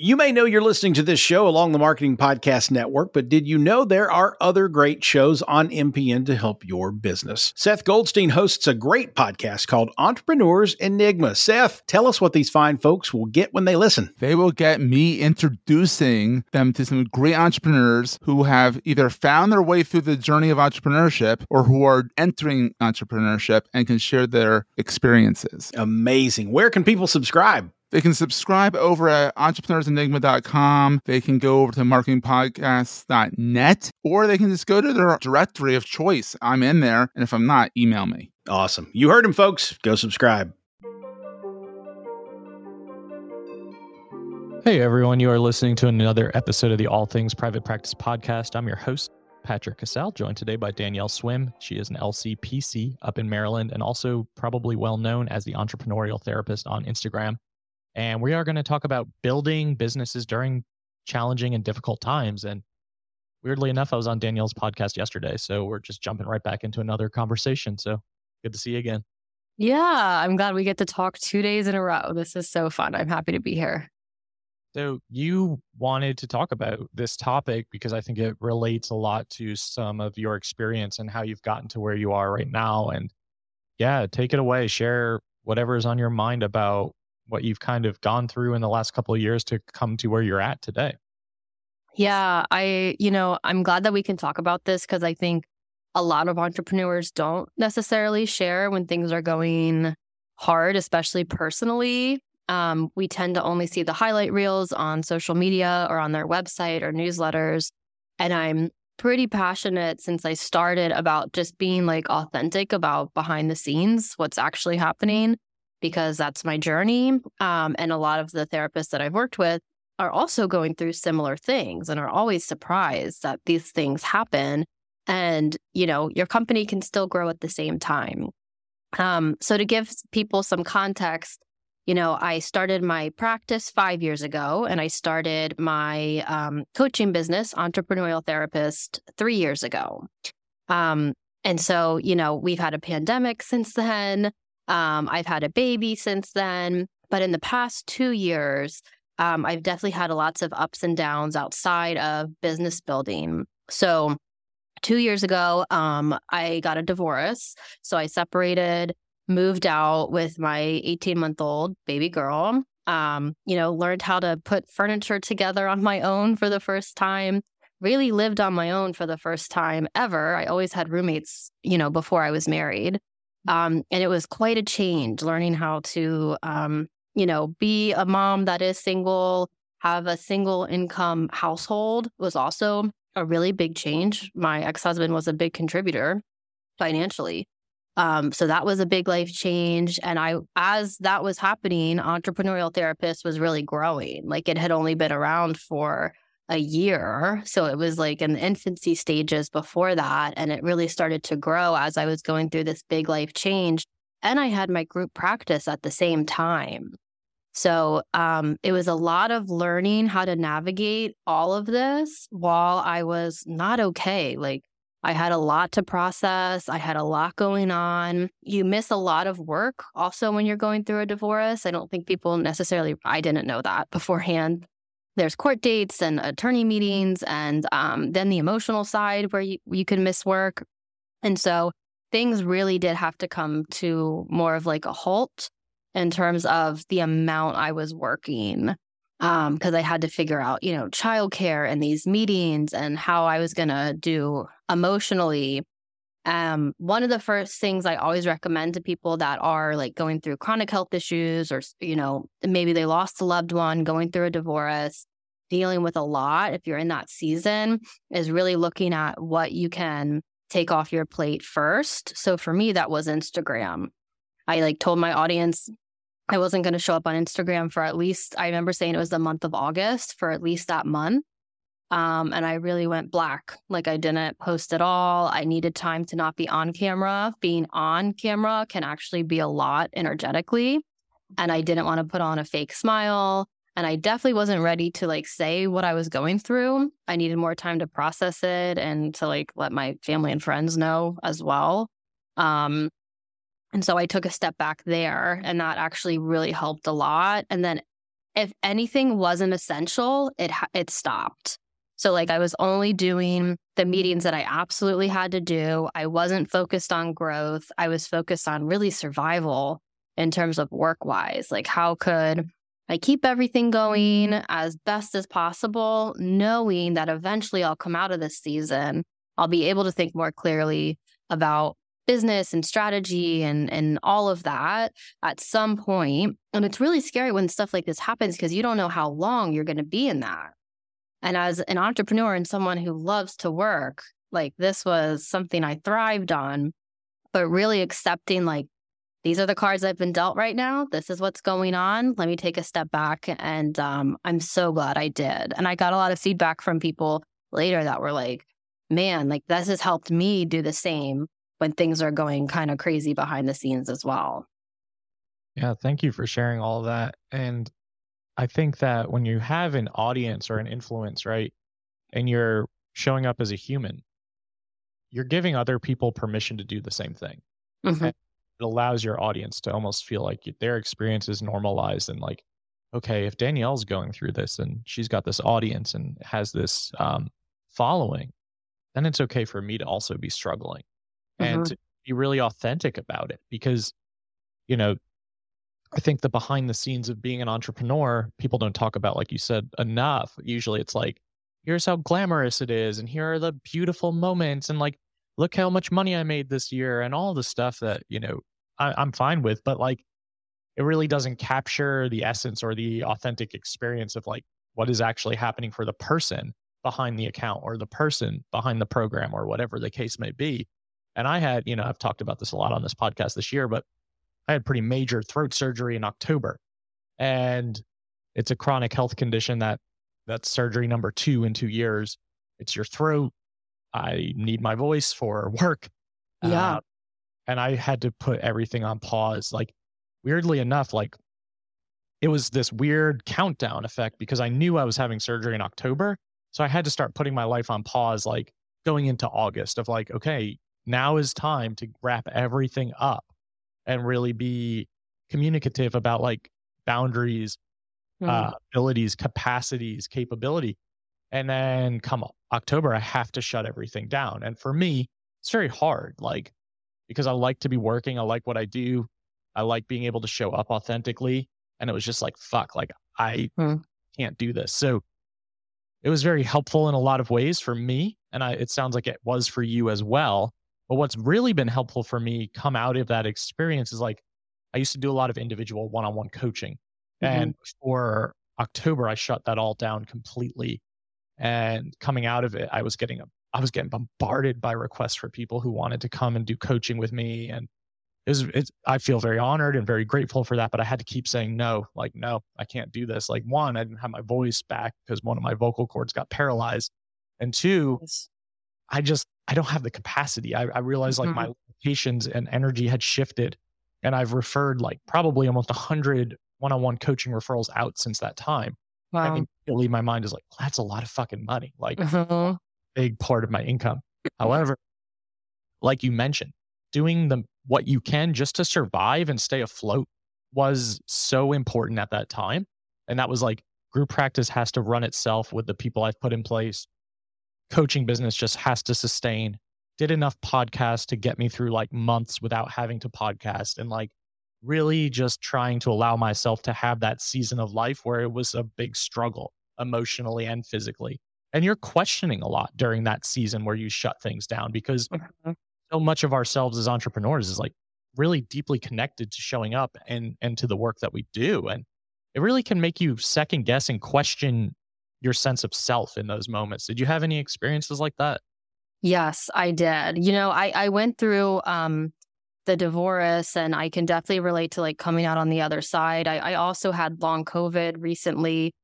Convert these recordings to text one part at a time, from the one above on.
You may know you're listening to this show along the Marketing Podcast Network, but did you know there are other great shows on MPN to help your business? Seth Goldstein hosts a great podcast called Entrepreneurs Enigma. Seth, tell us what these fine folks will get when they listen. They will get me introducing them to some great entrepreneurs who have either found their way through the journey of entrepreneurship or who are entering entrepreneurship and can share their experiences. Amazing. Where can people subscribe? They can subscribe over at entrepreneursenigma.com. They can go over to marketingpodcast.net, or they can just go to their directory of choice. I'm in there. And if I'm not, email me. Awesome. You heard him, folks. Go subscribe. Hey, everyone. You are listening to another episode of the All Things Private Practice Podcast. I'm your host, Patrick Casale, joined today by Danielle Swimm. She is an LCPC up in Maryland and also probably well known as the entrepreneurial therapist on Instagram. And we are going to talk about building businesses during challenging and difficult times. And weirdly enough, I was on Danielle's podcast yesterday. So we're just jumping right back into another conversation. So good to see you again. Yeah, I'm glad we get to talk two days in a row. This is so fun. I'm happy to be here. So you wanted to talk about this topic because I think it relates a lot to some of your experience and how you've gotten to where you are right now. And yeah, take it away. Share whatever is on your mind about what you've kind of gone through in the last couple of years to come to where you're at today. Yeah, I, you know, I'm glad that we can talk about this because I think a lot of entrepreneurs don't necessarily share when things are going hard, especially personally. Um, we tend to only see the highlight reels on social media or on their website or newsletters. And I'm pretty passionate since I started about just being like authentic about behind the scenes, what's actually happening because that's my journey. Um, and a lot of the therapists that I've worked with are also going through similar things and are always surprised that these things happen. And, you know, your company can still grow at the same time. Um, so, to give people some context, you know, I started my practice five years ago and I started my um, coaching business, Entrepreneurial Therapist, three years ago. Um, and so, you know, we've had a pandemic since then. Um, I've had a baby since then. But in the past two years, um, I've definitely had lots of ups and downs outside of business building. So, two years ago, um, I got a divorce. So, I separated, moved out with my 18 month old baby girl. Um, you know, learned how to put furniture together on my own for the first time. Really lived on my own for the first time ever. I always had roommates, you know, before I was married. Um, and it was quite a change learning how to, um, you know, be a mom that is single, have a single income household was also a really big change. My ex husband was a big contributor financially. Um, so that was a big life change. And I, as that was happening, entrepreneurial therapist was really growing. Like it had only been around for a year. So it was like in the infancy stages before that. And it really started to grow as I was going through this big life change. And I had my group practice at the same time. So um, it was a lot of learning how to navigate all of this while I was not okay. Like I had a lot to process. I had a lot going on. You miss a lot of work also when you're going through a divorce. I don't think people necessarily, I didn't know that beforehand there's court dates and attorney meetings, and um, then the emotional side where you, you can miss work. And so things really did have to come to more of like a halt in terms of the amount I was working. Um, because I had to figure out, you know, childcare and these meetings and how I was gonna do emotionally. Um, one of the first things I always recommend to people that are like going through chronic health issues or, you know, maybe they lost a loved one, going through a divorce, dealing with a lot, if you're in that season, is really looking at what you can take off your plate first. So for me, that was Instagram. I like told my audience I wasn't going to show up on Instagram for at least, I remember saying it was the month of August for at least that month. Um, and I really went black. Like I didn't post at all. I needed time to not be on camera. Being on camera can actually be a lot energetically. And I didn't want to put on a fake smile. And I definitely wasn't ready to like say what I was going through. I needed more time to process it and to like let my family and friends know as well. Um, and so I took a step back there, and that actually really helped a lot. And then if anything wasn't essential, it it stopped. So like I was only doing the meetings that I absolutely had to do. I wasn't focused on growth. I was focused on really survival in terms of work wise. Like how could I keep everything going as best as possible, knowing that eventually I'll come out of this season. I'll be able to think more clearly about business and strategy and and all of that at some point. And it's really scary when stuff like this happens because you don't know how long you're going to be in that. And as an entrepreneur and someone who loves to work, like this was something I thrived on, but really accepting like these are the cards I've been dealt right now. This is what's going on. Let me take a step back. And um, I'm so glad I did. And I got a lot of feedback from people later that were like, man, like this has helped me do the same when things are going kind of crazy behind the scenes as well. Yeah, thank you for sharing all of that. And I think that when you have an audience or an influence, right, and you're showing up as a human, you're giving other people permission to do the same thing. Mm-hmm. it allows your audience to almost feel like their experience is normalized and like, okay, if Danielle's going through this and she's got this audience and has this um, following, then it's okay for me to also be struggling mm-hmm. and to be really authentic about it because, you know, I think the behind the scenes of being an entrepreneur, people don't talk about, like you said, enough. Usually it's like, here's how glamorous it is, and here are the beautiful moments, and like, look how much money I made this year, and all the stuff that, you know, I, I'm fine with. But like, it really doesn't capture the essence or the authentic experience of like what is actually happening for the person behind the account or the person behind the program or whatever the case may be. And I had, you know, I've talked about this a lot on this podcast this year, but I had pretty major throat surgery in October. And it's a chronic health condition that that's surgery number two in two years. It's your throat. I need my voice for work. Yeah. Uh, and I had to put everything on pause. Like, weirdly enough, like it was this weird countdown effect because I knew I was having surgery in October. So I had to start putting my life on pause, like going into August, of like, okay, now is time to wrap everything up and really be communicative about like boundaries, mm. uh, abilities, capacities, capability. And then come October, I have to shut everything down. And for me, it's very hard, like, because I like to be working. I like what I do. I like being able to show up authentically. And it was just like, fuck, like, I mm. can't do this. So it was very helpful in a lot of ways for me. And I, it sounds like it was for you as well. But what's really been helpful for me come out of that experience is like I used to do a lot of individual one on one coaching. Mm-hmm. And for October, I shut that all down completely. And coming out of it, I was getting a I was getting bombarded by requests for people who wanted to come and do coaching with me. And it was, it's, I feel very honored and very grateful for that. But I had to keep saying no, like, no, I can't do this. Like, one, I didn't have my voice back because one of my vocal cords got paralyzed. And two, I just, I don't have the capacity. I, I realized like mm-hmm. my limitations and energy had shifted. And I've referred like probably almost 100 one on one coaching referrals out since that time. Wow. And immediately my mind is like, that's a lot of fucking money. Like, mm-hmm. big part of my income. However, like you mentioned, doing the what you can just to survive and stay afloat was so important at that time. And that was like group practice has to run itself with the people I've put in place coaching business just has to sustain. Did enough podcasts to get me through like months without having to podcast and like really just trying to allow myself to have that season of life where it was a big struggle emotionally and physically. And you're questioning a lot during that season where you shut things down because mm-hmm. so much of ourselves as entrepreneurs is like really deeply connected to showing up and and to the work that we do and it really can make you second guess and question your sense of self in those moments. Did you have any experiences like that? Yes, I did. You know, I I went through um the divorce and I can definitely relate to like coming out on the other side. I, I also had long COVID recently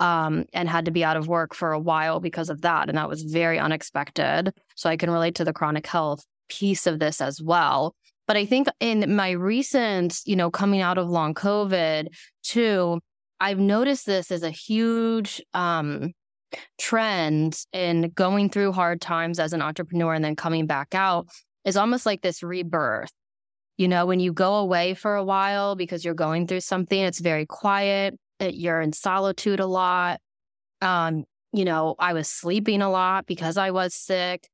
um, and had to be out of work for a while because of that. And that was very unexpected. So I can relate to the chronic health piece of this as well. But I think in my recent, you know, coming out of long COVID too, I've noticed this as a huge um, trend in going through hard times as an entrepreneur and then coming back out is almost like this rebirth. You know, when you go away for a while because you're going through something, it's very quiet. it, you're in solitude a lot. Um, you know, I was sleeping a lot because I was sick.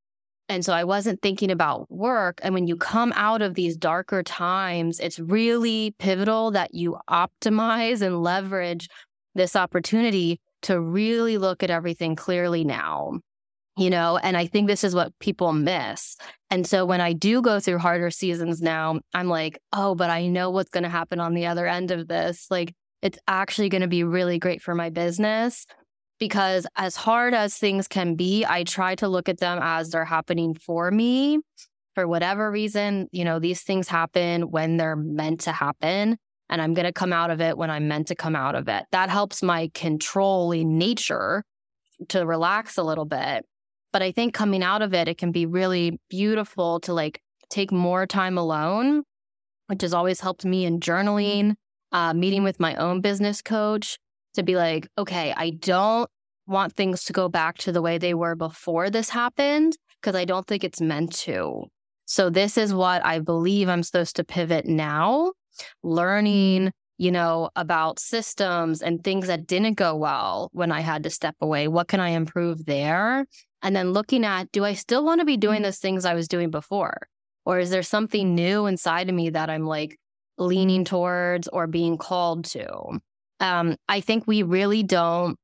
And so I wasn't thinking about work. And when you come out of these darker times, it's really pivotal that you optimize and leverage this opportunity to really look at everything clearly now. You know, and I think this is what people miss. And so when I do go through harder seasons now, I'm like, oh, but I know what's going to happen on the other end of this. Like, it's actually going to be really great for my business because as hard as things can be, I try to look at them as they're happening for me. For whatever reason, you know, these things happen when they're meant to happen. And I'm going to come out of it when I'm meant to come out of it. That helps my controlling nature to relax a little bit. But I think coming out of it, it can be really beautiful to like take more time alone, which has always helped me in journaling, uh, meeting with my own business coach, to be like, okay, I don't want things to go back to the way they were before this happened because I don't think it's meant to. So, this is what I believe I'm supposed to pivot now, mm-hmm. learning, you know, about systems and things that didn't go well when I had to step away. What can I improve there? And then looking at, do I still want to be doing mm-hmm. those things I was doing before? Or is there something new inside of me that I'm like leaning towards or being called to? Um, I think we really don't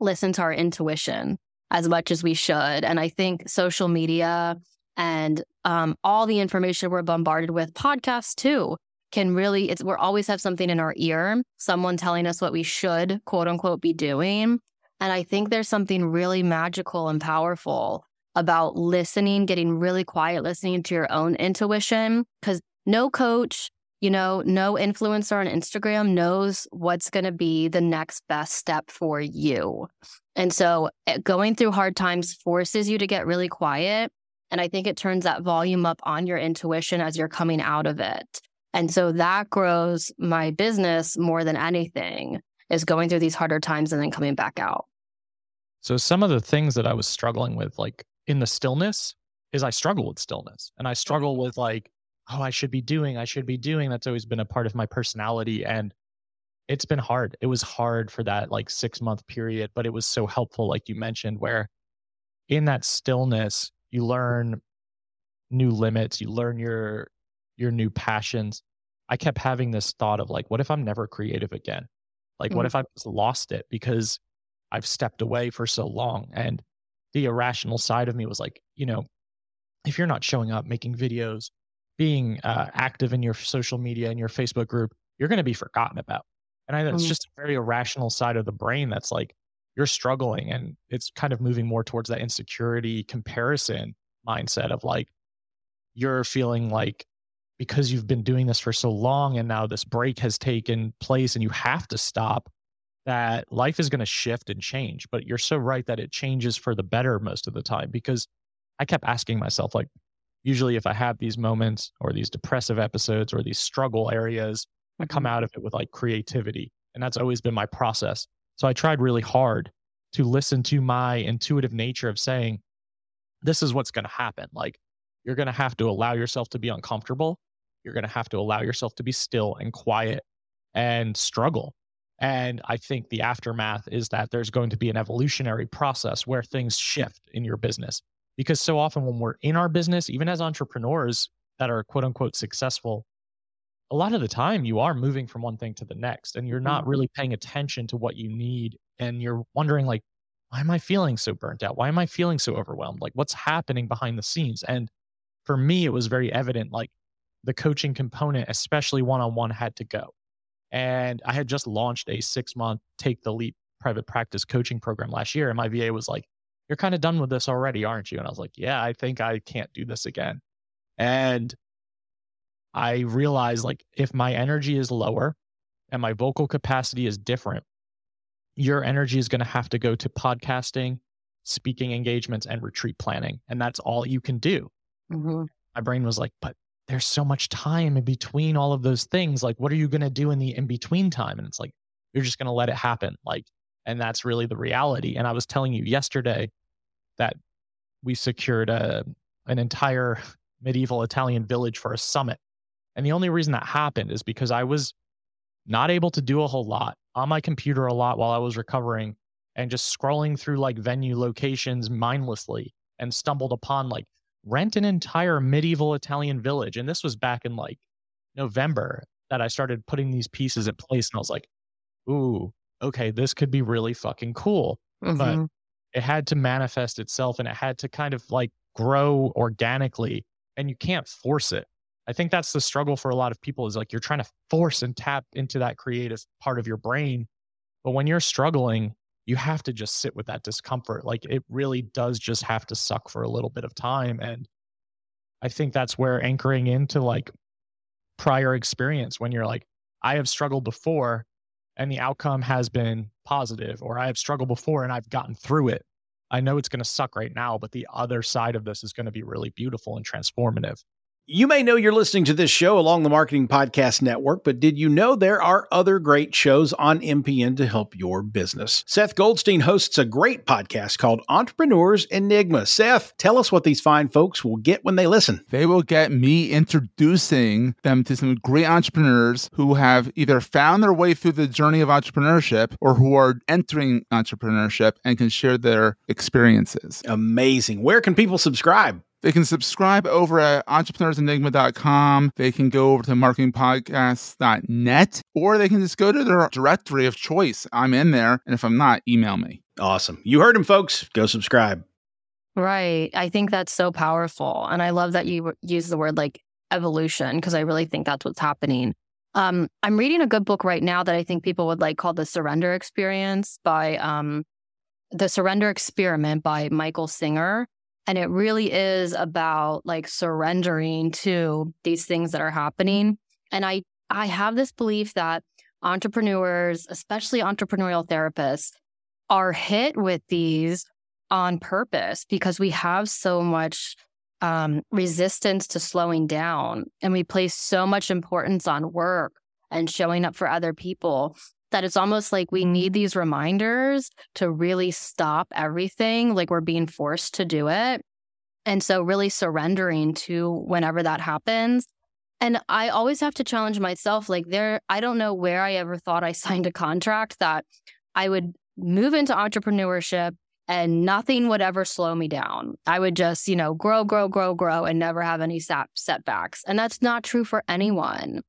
listen to our intuition as much as we should. And I think social media and um, all the information we're bombarded with, podcasts too, can really, it's, we're always have something in our ear, someone telling us what we should, quote unquote, be doing. And I think there's something really magical and powerful about listening, getting really quiet, listening to your own intuition, because no coach, you know, no influencer on Instagram knows what's going to be the next best step for you. And so eh, going through hard times forces you to get really quiet. And I think it turns that volume up on your intuition as you're coming out of it. And so that grows my business more than anything is going through these harder times and then coming back out. So some of the things that I was struggling with, like in the stillness, is I struggle with stillness and I struggle with like oh, I should be doing, I should be doing. That's always been a part of my personality. And it's been hard. It was hard for that like six month period, but it was so helpful, like you mentioned, where in that stillness, you learn new limits, you learn your your new passions. I kept having this thought of like, what if I'm never creative again? Like, mm-hmm. what if I've lost it because I've stepped away for so long? And the irrational side of me was like, you know, if you're not showing up, making videos, being uh, active in your social media and your Facebook group, you're going to be forgotten about. And I, it's mm-hmm. just a very irrational side of the brain that's like you're struggling, and it's kind of moving more towards that insecurity comparison mindset of like you're feeling like because you've been doing this for so long and now this break has taken place and you have to stop that life is going to shift and change but you're so right that it changes for the better most of the time because i kept asking myself like usually if I have these moments or these depressive episodes or these struggle areas, I come mm-hmm. out of it with like creativity. And that's always been my process. So I tried really hard to listen to my intuitive nature of saying, this is what's going to happen. Like, you're going to have to allow yourself to be uncomfortable. You're going to have to allow yourself to be still and quiet and struggle. And I think the aftermath is that there's going to be an evolutionary process where things shift in your business because so often when we're in our business, even as entrepreneurs that are quote unquote successful, a lot of the time you are moving from one thing to the next and you're not mm-hmm. really paying attention to what you need. And you're wondering, like, why am I feeling so burnt out? Why am I feeling so overwhelmed? Like, what's happening behind the scenes? And for me, it was very evident, like, the coaching component, especially one on one, had to go. And I had just launched a six month Take the Leap private practice coaching program last year. And my VA was like, you're kind of done with this already, aren't you? And I was like, yeah, I think I can't do this again. And I realized like if my energy is lower and my vocal capacity is different, your energy is going to have to go to podcasting, speaking engagements, and retreat planning. And that's all you can do. Mm-hmm. My brain was like, but there's so much time in between all of those things. Like, what are you going to do in the in between time? And it's like, you're just going to let it happen. Like, and that's really the reality. And I was telling you yesterday that we secured a, an entire medieval Italian village for a summit. And the only reason that happened is because I was not able to do a whole lot on my computer a lot while I was recovering and just scrolling through like venue locations mindlessly and stumbled upon like rent an entire medieval Italian village. And this was back in like November that I started putting these pieces in place. And I was like, ooh, okay, this could be really fucking cool. Mm-hmm. But it had to manifest itself and it had to kind of like grow organically. And you can't force it. I think that's the struggle for a lot of people is like you're trying to force and tap into that creative part of your brain. But when you're struggling, you have to just sit with that discomfort. Like it really does just have to suck for a little bit of time. And I think that's where anchoring into like prior experience when you're like, I have struggled before and the outcome has been positive, or I have struggled before and I've gotten through it. I know it's going to suck right now, but the other side of this is going to be really beautiful and transformative. You may know you're listening to this show along the Marketing Podcast Network, but did you know there are other great shows on MPN to help your business? Seth Goldstein hosts a great podcast called Entrepreneurs Enigma. Seth, tell us what these fine folks will get when they listen. They will get me introducing them to some great entrepreneurs who have either found their way through the journey of entrepreneurship or who are entering entrepreneurship and can share their experiences. Amazing. Where can people subscribe? They can subscribe over at entrepreneursenigma.com. They can go over to marketingpodcast.net, or they can just go to their directory of choice. I'm in there. And if I'm not, email me. Awesome. You heard him, folks. Go subscribe. Right. I think that's so powerful. And I love that you use the word like evolution because I really think that's what's happening. Um, I'm reading a good book right now that I think people would like called The Surrender Experience by um, The Surrender Experiment by Michael Singer. And it really is about like surrendering to these things that are happening. And I, I have this belief that entrepreneurs, especially entrepreneurial therapists, are hit with these on purpose because we have so much um, resistance to slowing down and we place so much importance on work and showing up for other people that it's almost like we need mm-hmm. these reminders to really stop everything, like we're being forced to do it. And so, really surrendering to whenever that happens. And I always have to challenge myself. Like, there, I don't know where I ever thought I signed a contract that I would move into entrepreneurship and nothing would ever slow me down. I would just, you know, grow, grow, grow, grow and never have any setbacks. And that's not true for anyone.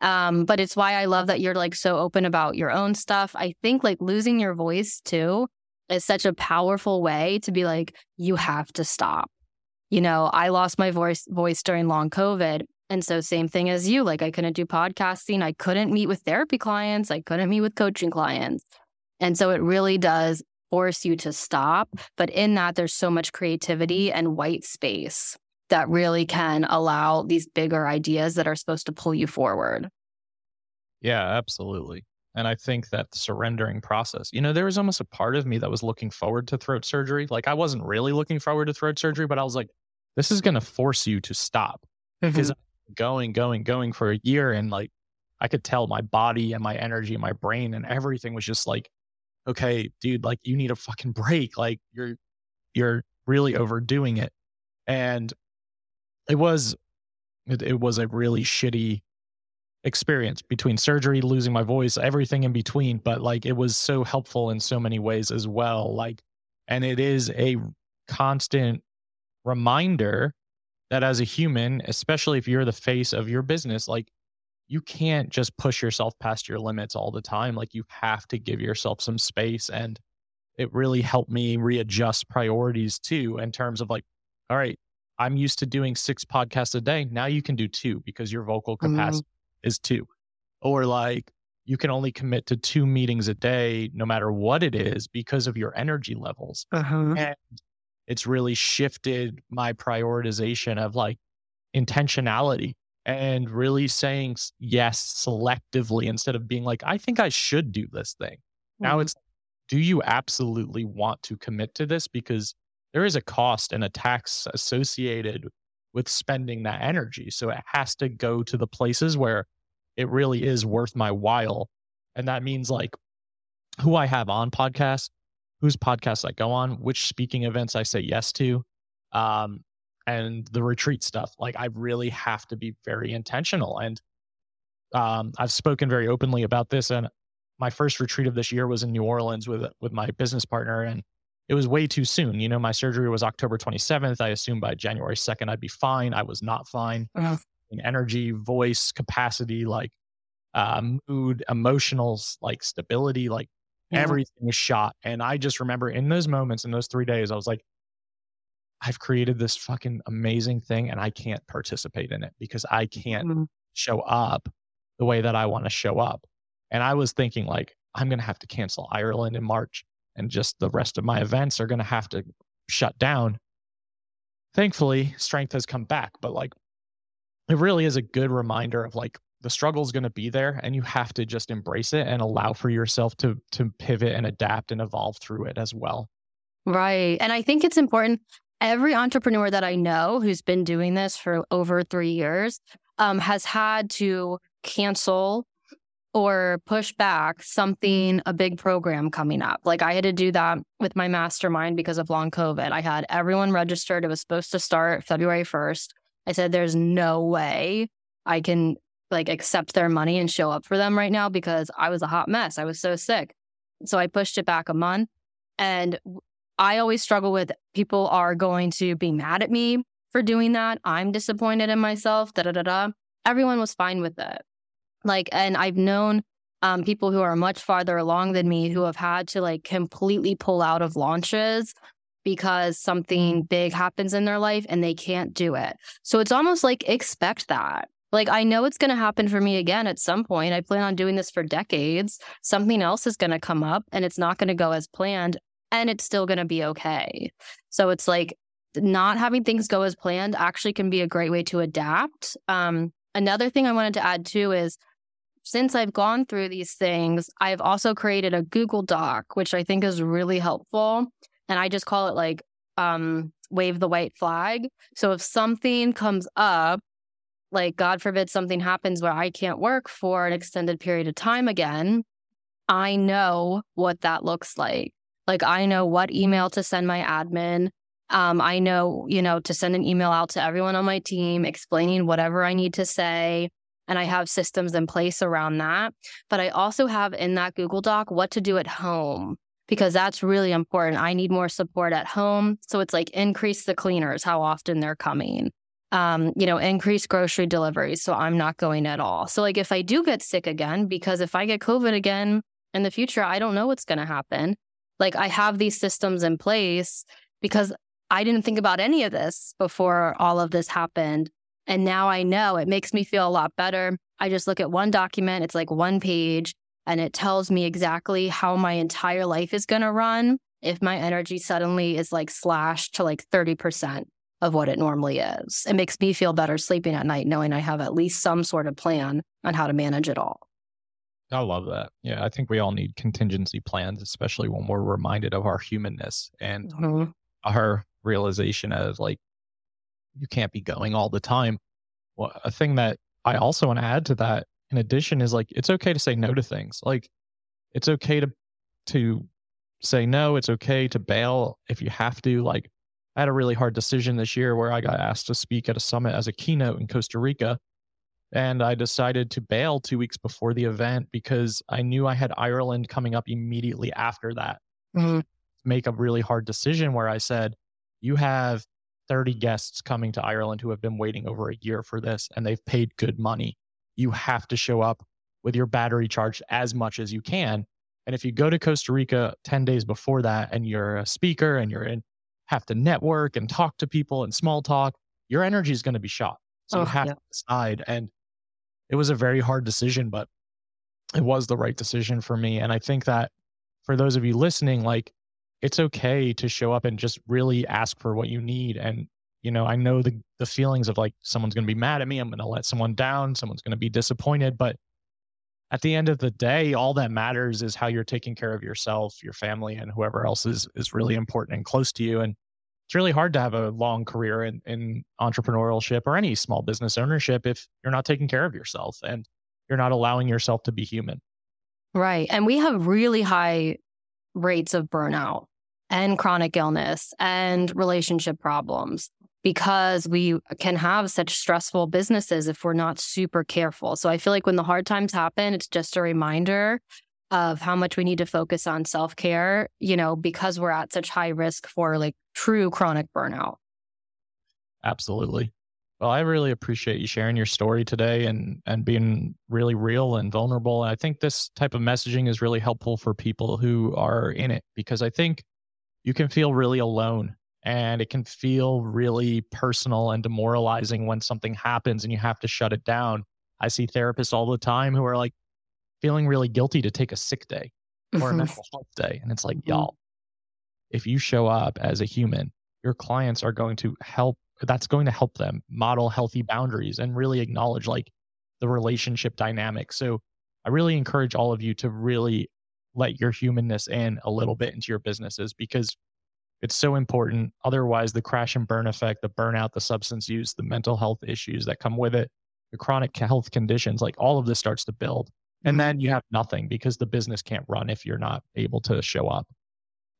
Um, but it's why I love that you're like so open about your own stuff. I think like losing your voice too is such a powerful way to be like, you have to stop. You know, I lost my voice voice during long COVID. And so same thing as you, like I couldn't do podcasting, I couldn't meet with therapy clients, I couldn't meet with coaching clients. And so it really does force you to stop, but in that there's so much creativity and white space that really can allow these bigger ideas that are supposed to pull you forward. Yeah, absolutely. And I think that surrendering process, you know, there was almost a part of me that was looking forward to throat surgery. Like I wasn't really looking forward to throat surgery, but I was like, this is going to force you to stop because mm-hmm. going, going, going for a year. And like, I could tell my body and my energy and my brain and everything was just like, okay, dude, like you need a fucking break. Like you're, you're really overdoing it. And it was, it, it was a really shitty experience between surgery, losing my voice, everything in between. But like it was so helpful in so many ways as well. Like, and it is a constant reminder that as a human, especially if you're the face of your business, like you can't just push yourself past your limits all the time. Like you have to give yourself some space. And it really helped me readjust priorities too, in terms of like, all right, I'm used to doing six podcasts a day. Now you can do two because your vocal capacity mm-hmm. is two. Or like you can only commit to two meetings a day, no matter what it is, because of your energy levels. Uh-huh. And it's really shifted my prioritization of like intentionality and really saying yes selectively instead of being like, I think I should do this thing. Mm-hmm. Now it's, do you absolutely want to commit to this? Because there is a cost and a tax associated with spending that energy. So it has to go to the places where it really is worth my while. And that means like who I have on podcasts, whose podcasts I go on, which speaking events I say yes to, um, and the retreat stuff. Like I really have to be very intentional. And um, I've spoken very openly about this, and my first retreat of this year was in New Orleans with with my business partner, and it was way too soon. You know, my surgery was October 27th. I assumed by January 2nd I'd be fine. I was not fine. Uh-huh. In energy, voice, capacity, like uh, mood, emotional, like stability, like yeah. everything was shot. And I just remember in those moments, in those three days, I was like, I've created this fucking amazing thing and I can't participate in it because I can't mm-hmm. show up the way that I want to show up. And I was thinking, like, I'm going to have to cancel Ireland in March and just the rest of my events are going to have to shut down. Thankfully, strength has come back, but like, it really is a good reminder of like the struggle is going to be there and you have to just embrace it and allow for yourself to to pivot and adapt and evolve through it as well right and i think it's important every entrepreneur that i know who's been doing this for over three years um, has had to cancel or push back something, mm-hmm. a big program coming up. Like I had to do that with my mastermind because of long COVID. I had everyone registered. It was supposed to start February 1st. I said, there's no way I can like accept their money and show up for them right now because I was a hot mess. I was so sick. So I pushed it back a month. And I always struggle with people are going to be mad at me for doing that. I'm disappointed in myself. Da da da da. Everyone was fine with it. Like, and I've known um, people who are much farther along than me who have had to like completely pull out of launches because something big happens in their life and they can't do it. So it's almost like expect that. Like, I know it's going to happen for me again at some point. I plan on doing this for decades. Something else is going to come up and it's not going to go as planned and it's still going to be okay. So it's like not having things go as planned actually can be a great way to adapt. Um, another thing I wanted to add too is since I've gone through these things, I've also created a Google Doc, which I think is really helpful. And I just call it like um, wave the white flag. So if something comes up, like God forbid something happens where I can't work for an extended period of time again, I know what that looks like. Like I know what email to send my admin. Um, I know, you know, to send an email out to everyone on my team explaining whatever I need to say and I have systems in place around that. But I also have in that Google Doc what to do at home because that's really important. I need more support at home. So it's like increase the cleaners, how often they're coming. Um, you know, increase grocery deliveries. So I'm not going at all. So, like, if I do get sick again, because if I get COVID again in the future, I don't know what's going to happen. Like, I have these systems in place because I didn't think about any of this before all of this happened. And now I know it makes me feel a lot better. I just look at one document, it's like one page, and it tells me exactly how my entire life is going to run if my energy suddenly is like slashed to like 30% of what it normally is. It makes me feel better sleeping at night knowing I have at least some sort of plan on how to manage it all. I love that. Yeah, I think we all need contingency plans, especially when we're reminded of our humanness and mm-hmm. our realization of like you can't be going all the time. Well, a thing that I also want to add to that, in addition, is like it's okay to say no to things. Like it's okay to to say no. It's okay to bail if you have to. Like I had a really hard decision this year where I got asked to speak at a summit as a keynote in Costa Rica. And I decided to bail two weeks before the event because I knew I had Ireland coming up immediately after that. Mm-hmm. Make a really hard decision where I said, You have 30 guests coming to Ireland who have been waiting over a year for this and they've paid good money. You have to show up with your battery charged as much as you can. And if you go to Costa Rica 10 days before that and you're a speaker and you're in, have to network and talk to people and small talk, your energy is going to be shot. So oh, you have yeah. to decide. And it was a very hard decision, but it was the right decision for me. And I think that for those of you listening, like it's okay to show up and just really ask for what you need and you know i know the the feelings of like someone's going to be mad at me i'm going to let someone down someone's going to be disappointed but at the end of the day all that matters is how you're taking care of yourself your family and whoever else is is really important and close to you and it's really hard to have a long career in, in entrepreneurship or any small business ownership if you're not taking care of yourself and you're not allowing yourself to be human. Right and we have really high rates of burnout and chronic illness and relationship problems. because we can have such stressful businesses if we're not super careful. So I feel like when the hard times happen, it's just a reminder of how much we need to focus on self care, you know, because we're at such high risk for like true chronic burnout. Absolutely. Well, I really appreciate you sharing your story today and and being really real and vulnerable. I think this type of messaging is really helpful for people who are in it because I think you can feel really alone and it can feel really personal and demoralizing when something happens and you have to shut it down. I see therapists all the time who are like feeling really guilty to take a sick day or a mental health day and it's like, Mhm. y'all, if you show up as a human, your clients are going to help that's going to help them model healthy boundaries and really acknowledge like the relationship dynamic. So I really encourage all of you to really let your humanness in a little bit into your businesses because it's so important. Otherwise, the crash and burn effect, the burnout, the substance use, the mental health issues that come with it, the chronic health conditions, like all of this starts to build. And mm-hmm. then you have nothing because the business can't run if you're not able to show up.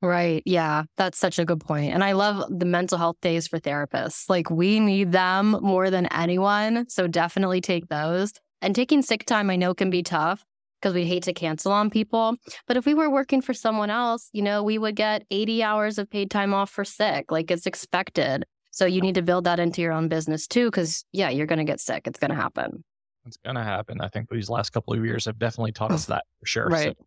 Right. Yeah. That's such a good point. And I love the mental health days for therapists. Like we need them more than anyone. So definitely take those. And taking sick time, I know can be tough because we hate to cancel on people. But if we were working for someone else, you know, we would get 80 hours of paid time off for sick. Like it's expected. So you need to build that into your own business too. Cause yeah, you're going to get sick. It's going to happen. It's going to happen. I think these last couple of years have definitely taught us that for sure. Right. So,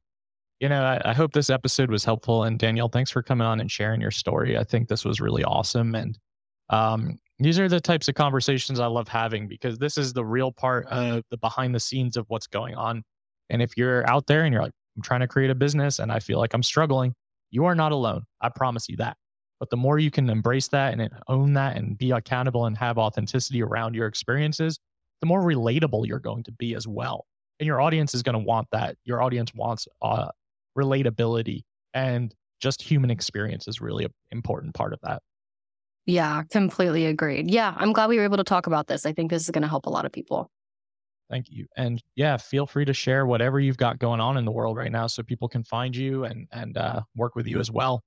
you know, I, I hope this episode was helpful. And Danielle, thanks for coming on and sharing your story. I think this was really awesome. And um, these are the types of conversations I love having because this is the real part of the behind the scenes of what's going on. And if you're out there and you're like, I'm trying to create a business and I feel like I'm struggling, you are not alone. I promise you that. But the more you can embrace that and own that and be accountable and have authenticity around your experiences, the more relatable you're going to be as well. And your audience is going to want that. Your audience wants uh, relatability and just human experience is really an important part of that. Yeah, completely agreed. Yeah, I'm glad we were able to talk about this. I think this is going to help a lot of people. Thank you. And yeah, feel free to share whatever you've got going on in the world right now so people can find you and and uh, work with you as well.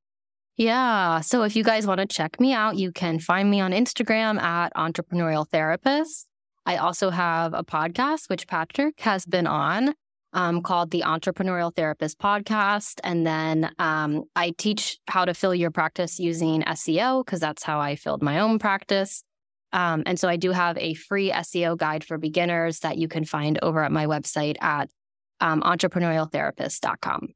Yeah. So if you guys want to check me out, you can find me on Instagram at entrepreneurial therapist. I also have a podcast, which Patrick has been on, um, called the Entrepreneurial Therapist Podcast. And then um, I teach how to fill your practice using SEO, because that's how I filled my own practice. Um, and so I do have a free SEO guide for beginners that you can find over at my website at um, entrepreneurialtherapist.com.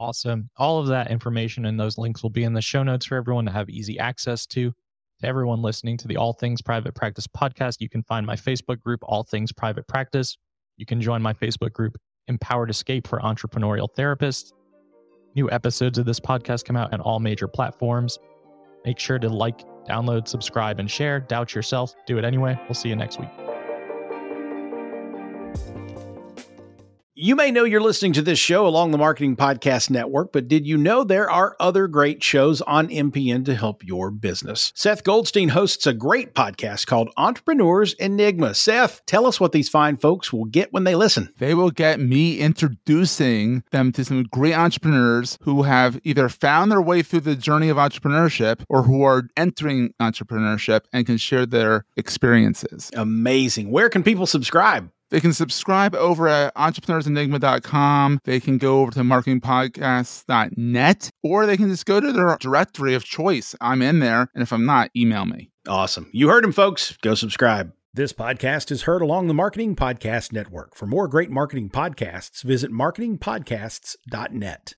Awesome. All of that information and those links will be in the show notes for everyone to have easy access to. To everyone listening to the All Things Private Practice podcast, you can find my Facebook group, All Things Private Practice. You can join my Facebook group, Empowered Escape for Entrepreneurial Therapists. New episodes of this podcast come out on all major platforms. Make sure to like, download, subscribe, and share. Doubt yourself. Do it anyway. We'll see you next week. You may know you're listening to this show along the Marketing Podcast Network, but did you know there are other great shows on MPN to help your business? Seth Goldstein hosts a great podcast called Entrepreneurs Enigma. Seth, tell us what these fine folks will get when they listen. They will get me introducing them to some great entrepreneurs who have either found their way through the journey of entrepreneurship or who are entering entrepreneurship and can share their experiences. Amazing. Where can people subscribe? They can subscribe over at entrepreneursenigma.com. They can go over to marketingpodcasts.net, or they can just go to their directory of choice. I'm in there, and if I'm not, email me. Awesome. You heard him, folks. Go subscribe. This podcast is heard along the Marketing Podcast Network. For more great marketing podcasts, visit marketingpodcasts.net.